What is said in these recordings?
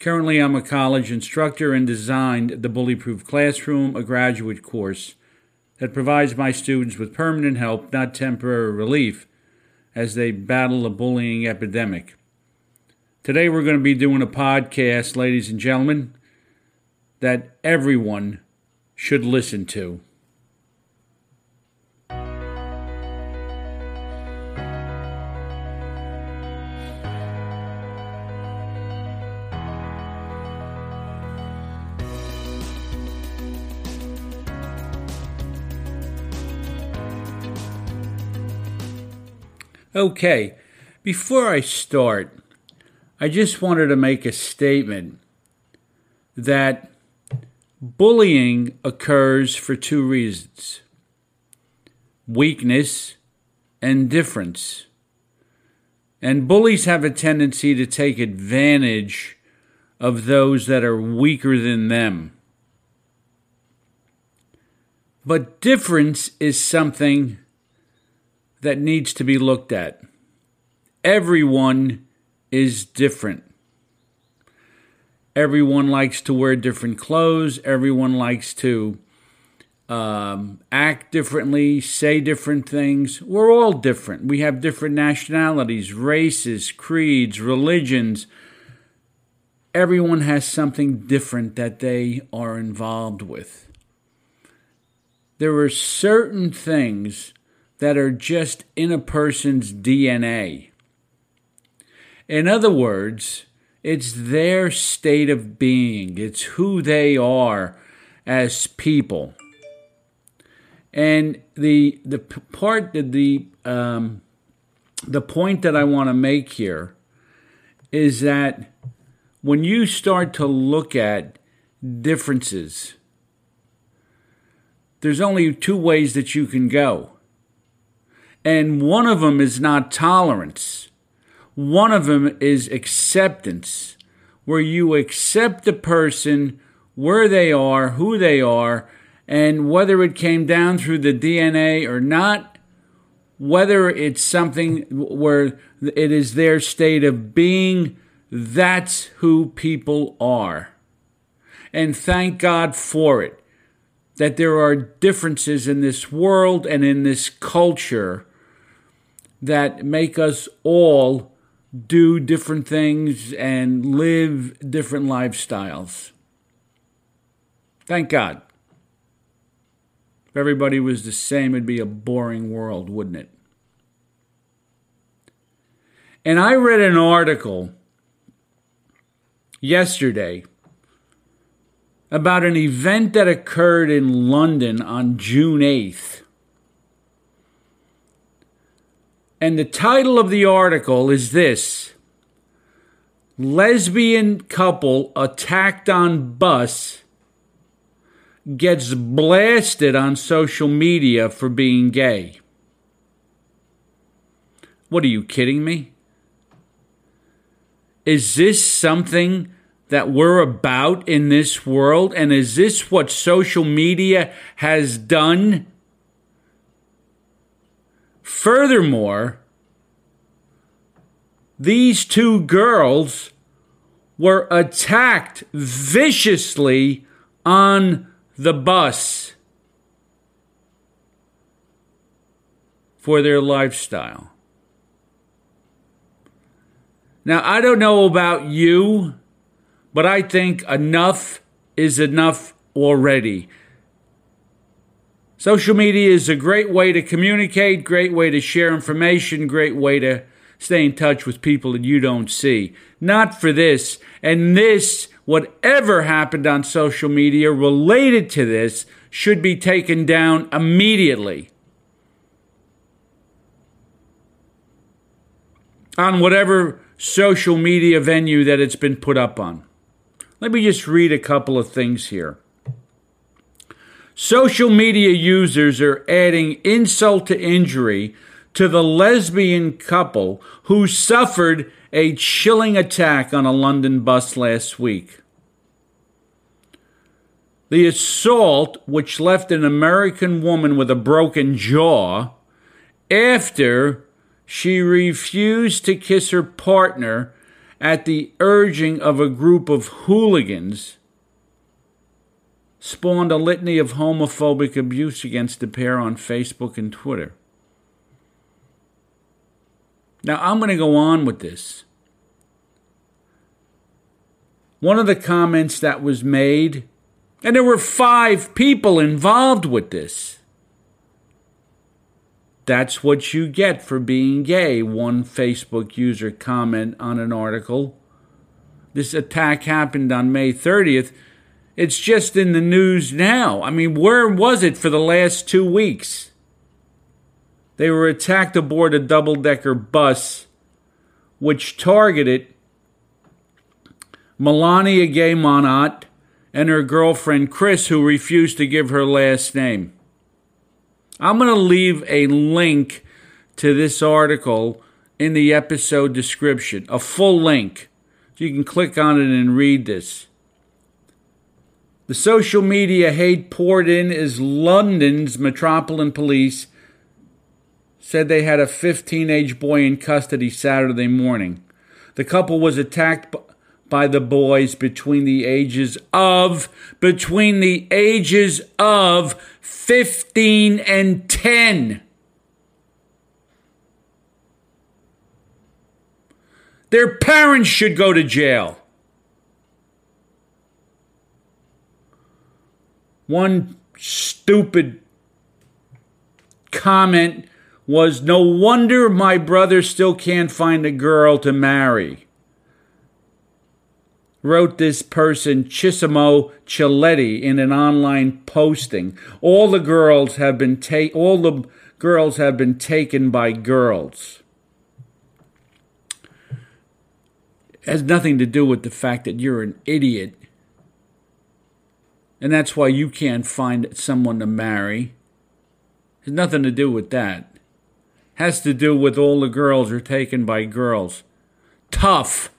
Currently, I'm a college instructor and designed the Bully Proof Classroom, a graduate course that provides my students with permanent help, not temporary relief, as they battle the bullying epidemic. Today, we're going to be doing a podcast, ladies and gentlemen, that everyone should listen to. Okay, before I start, I just wanted to make a statement that bullying occurs for two reasons weakness and difference. And bullies have a tendency to take advantage of those that are weaker than them. But difference is something that needs to be looked at. Everyone is different. Everyone likes to wear different clothes. Everyone likes to um, act differently, say different things. We're all different. We have different nationalities, races, creeds, religions. Everyone has something different that they are involved with. There are certain things that are just in a person's DNA. In other words, it's their state of being, it's who they are as people. And the the part that the um, the point that I want to make here is that when you start to look at differences, there's only two ways that you can go. And one of them is not tolerance. One of them is acceptance, where you accept the person where they are, who they are, and whether it came down through the DNA or not, whether it's something where it is their state of being, that's who people are. And thank God for it, that there are differences in this world and in this culture that make us all do different things and live different lifestyles. Thank God. If everybody was the same, it'd be a boring world, wouldn't it? And I read an article yesterday about an event that occurred in London on June 8th. And the title of the article is this Lesbian couple attacked on bus gets blasted on social media for being gay. What are you kidding me? Is this something that we're about in this world? And is this what social media has done Furthermore, these two girls were attacked viciously on the bus for their lifestyle. Now, I don't know about you, but I think enough is enough already. Social media is a great way to communicate, great way to share information, great way to stay in touch with people that you don't see. Not for this. And this, whatever happened on social media related to this, should be taken down immediately. On whatever social media venue that it's been put up on. Let me just read a couple of things here. Social media users are adding insult to injury to the lesbian couple who suffered a chilling attack on a London bus last week. The assault, which left an American woman with a broken jaw after she refused to kiss her partner at the urging of a group of hooligans, spawned a litany of homophobic abuse against the pair on Facebook and Twitter. Now, I'm going to go on with this. One of the comments that was made, and there were five people involved with this. That's what you get for being gay, one Facebook user comment on an article. This attack happened on May 30th. It's just in the news now. I mean, where was it for the last two weeks? They were attacked aboard a double decker bus, which targeted Melania Geymonat and her girlfriend Chris, who refused to give her last name. I'm going to leave a link to this article in the episode description, a full link. So you can click on it and read this. The social media hate poured in as London's Metropolitan Police said they had a 15 age boy in custody Saturday morning. The couple was attacked by the boys between the ages of between the ages of 15 and 10 their parents should go to jail one stupid comment was no wonder my brother still can't find a girl to marry wrote this person, Chisimo Chiletti, in an online posting. All the girls have been ta- all the girls have been taken by girls. It has nothing to do with the fact that you're an idiot. And that's why you can't find someone to marry. It has nothing to do with that. It has to do with all the girls are taken by girls. Tough.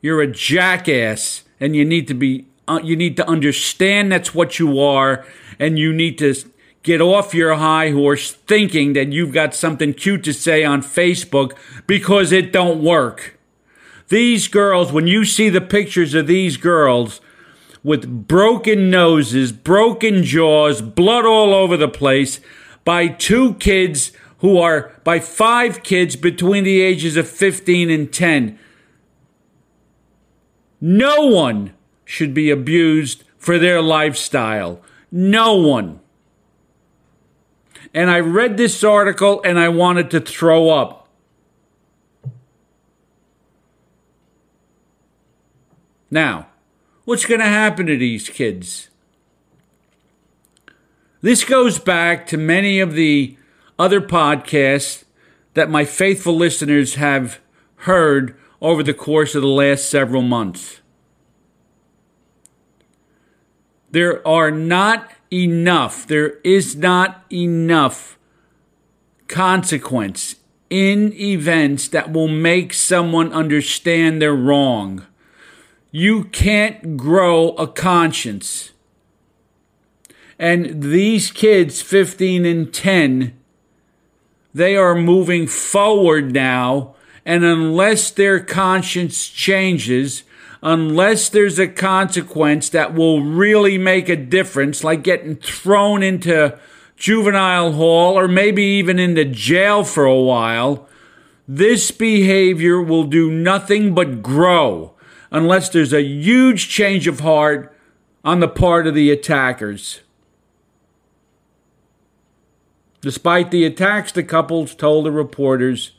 You're a jackass, and you need to be. Uh, you need to understand that's what you are, and you need to get off your high horse thinking that you've got something cute to say on Facebook because it don't work. These girls, when you see the pictures of these girls with broken noses, broken jaws, blood all over the place, by two kids who are by five kids between the ages of 15 and 10. No one should be abused for their lifestyle. No one. And I read this article and I wanted to throw up. Now, what's going to happen to these kids? This goes back to many of the other podcasts that my faithful listeners have heard over the course of the last several months. There are not enough, there is not enough consequence in events that will make someone understand they're wrong. You can't grow a conscience. And these kids, 15 and 10, they are moving forward now And unless their conscience changes, unless there's a consequence that will really make a difference, like getting thrown into juvenile hall or maybe even into jail for a while, this behavior will do nothing but grow unless there's a huge change of heart on the part of the attackers. Despite the attacks, the couples told the reporters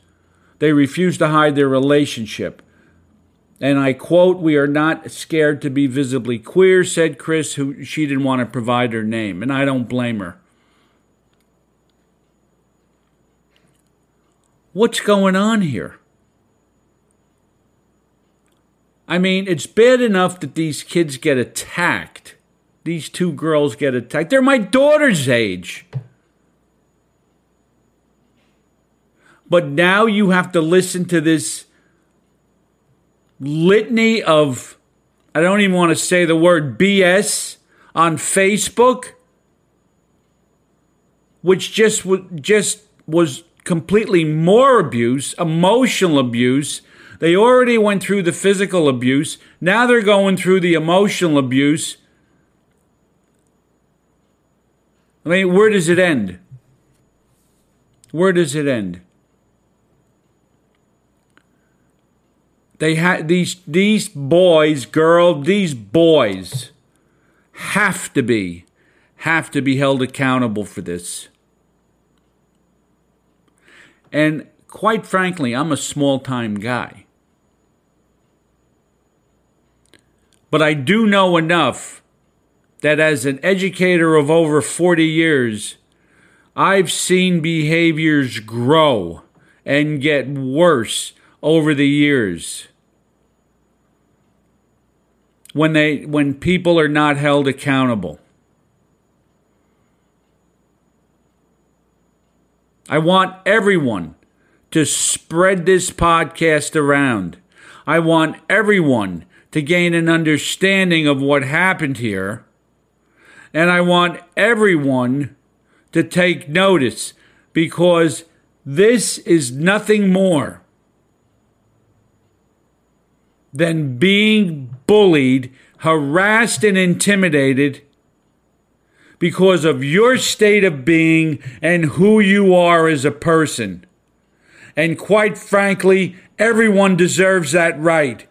they refused to hide their relationship. And I quote, We are not scared to be visibly queer, said Chris, who she didn't want to provide her name. And I don't blame her. What's going on here? I mean, it's bad enough that these kids get attacked. These two girls get attacked. They're my daughter's age. But now you have to listen to this litany of, I don't even want to say the word BS on Facebook, which just, just was completely more abuse, emotional abuse. They already went through the physical abuse. Now they're going through the emotional abuse. I mean, where does it end? Where does it end? They had these these boys, girl, these boys have to be have to be held accountable for this. And quite frankly, I'm a small-time guy. But I do know enough that as an educator of over 40 years, I've seen behaviors grow and get worse over the years. When they when people are not held accountable. I want everyone to spread this podcast around. I want everyone to gain an understanding of what happened here. And I want everyone to take notice because this is nothing more than being bullied, harassed, and intimidated because of your state of being and who you are as a person. And quite frankly, everyone deserves that right.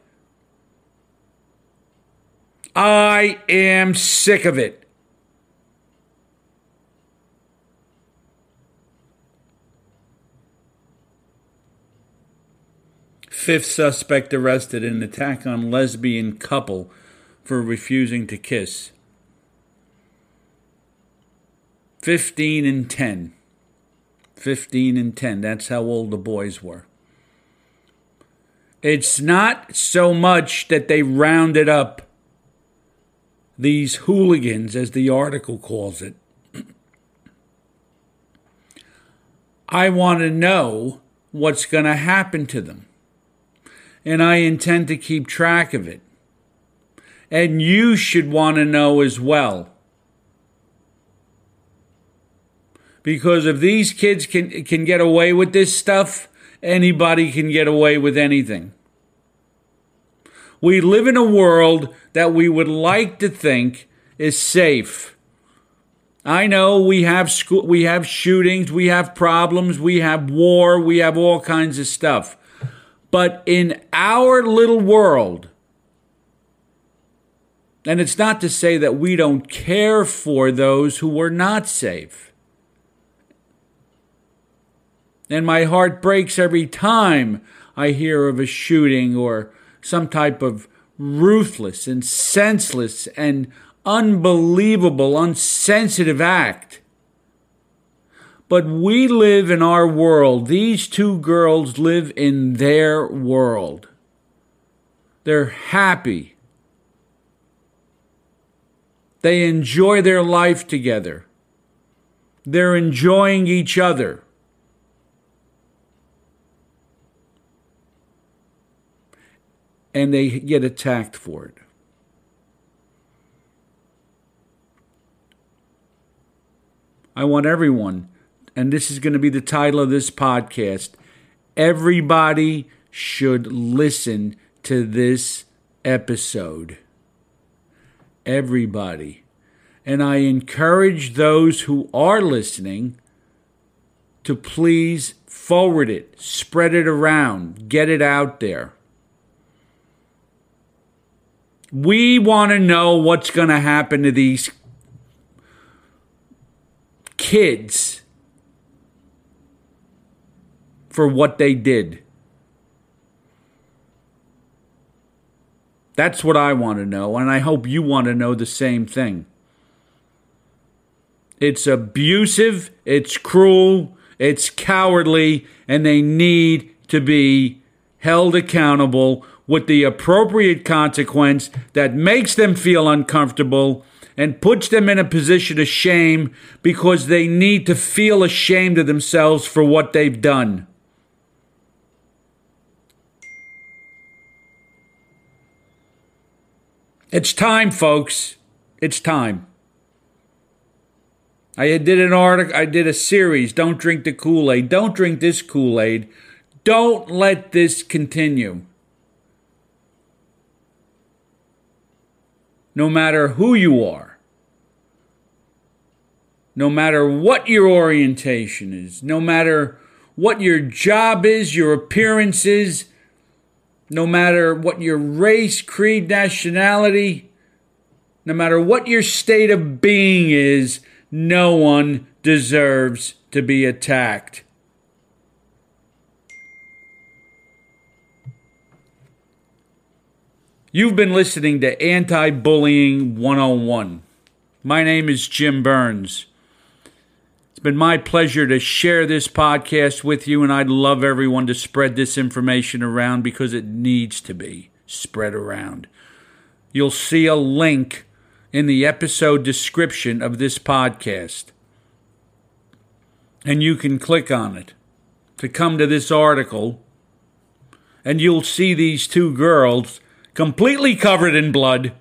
I am sick of it. Fifth suspect arrested in attack on lesbian couple for refusing to kiss. 15 and 10. 15 and 10. That's how old the boys were. It's not so much that they rounded up these hooligans, as the article calls it. I want to know what's going to happen to them and I intend to keep track of it. And you should want to know as well. Because if these kids can, can get away with this stuff, anybody can get away with anything. We live in a world that we would like to think is safe. I know we have school, we have shootings, we have problems, we have war, we have all kinds of stuff. But in our little world, and it's not to say that we don't care for those who were not safe. And my heart breaks every time I hear of a shooting or some type of ruthless and senseless and unbelievable, unsensitive act. But we live in our world. These two girls live in their world. They're happy. They enjoy their life together. They're enjoying each other. And they get attacked for it. I want everyone and this is going to be the title of this podcast. Everybody should listen to this episode. Everybody. And I encourage those who are listening to please forward it, spread it around, get it out there. We want to know what's going to happen to these kids for what they did. That's what I want to know, and I hope you want to know the same thing. It's abusive, it's cruel, it's cowardly, and they need to be held accountable with the appropriate consequence that makes them feel uncomfortable and puts them in a position of shame because they need to feel ashamed of themselves for what they've done. It's time, folks. It's time. I did an article, I did a series, Don't Drink the Kool Aid. Don't drink this Kool Aid. Don't let this continue. No matter who you are, no matter what your orientation is, no matter what your job is, your appearance is, no matter what your race, creed, nationality, no matter what your state of being is, no one deserves to be attacked. You've been listening to Anti Bullying 101. My name is Jim Burns. It's been my pleasure to share this podcast with you, and I'd love everyone to spread this information around because it needs to be spread around. You'll see a link in the episode description of this podcast, and you can click on it to come to this article, and you'll see these two girls completely covered in blood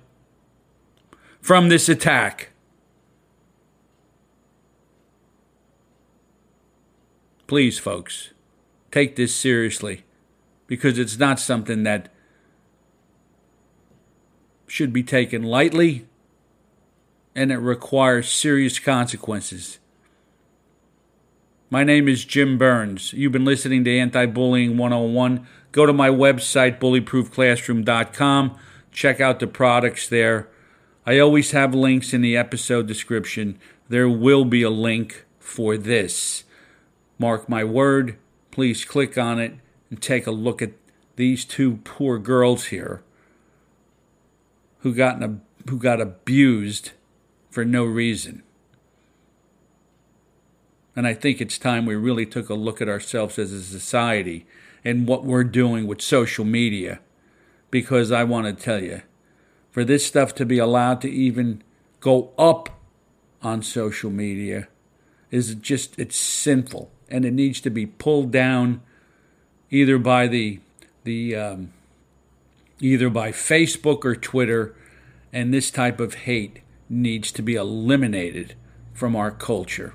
from this attack. Please, folks, take this seriously because it's not something that should be taken lightly and it requires serious consequences. My name is Jim Burns. You've been listening to Anti Bullying 101. Go to my website, bullyproofclassroom.com. Check out the products there. I always have links in the episode description. There will be a link for this. Mark my word, please click on it and take a look at these two poor girls here who got, who got abused for no reason. And I think it's time we really took a look at ourselves as a society and what we're doing with social media. Because I want to tell you, for this stuff to be allowed to even go up on social media is just, it's sinful and it needs to be pulled down either by the the um, either by Facebook or Twitter, and this type of hate needs to be eliminated from our culture.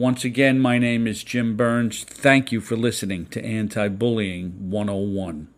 Once again, my name is Jim Burns. Thank you for listening to Anti Bullying 101.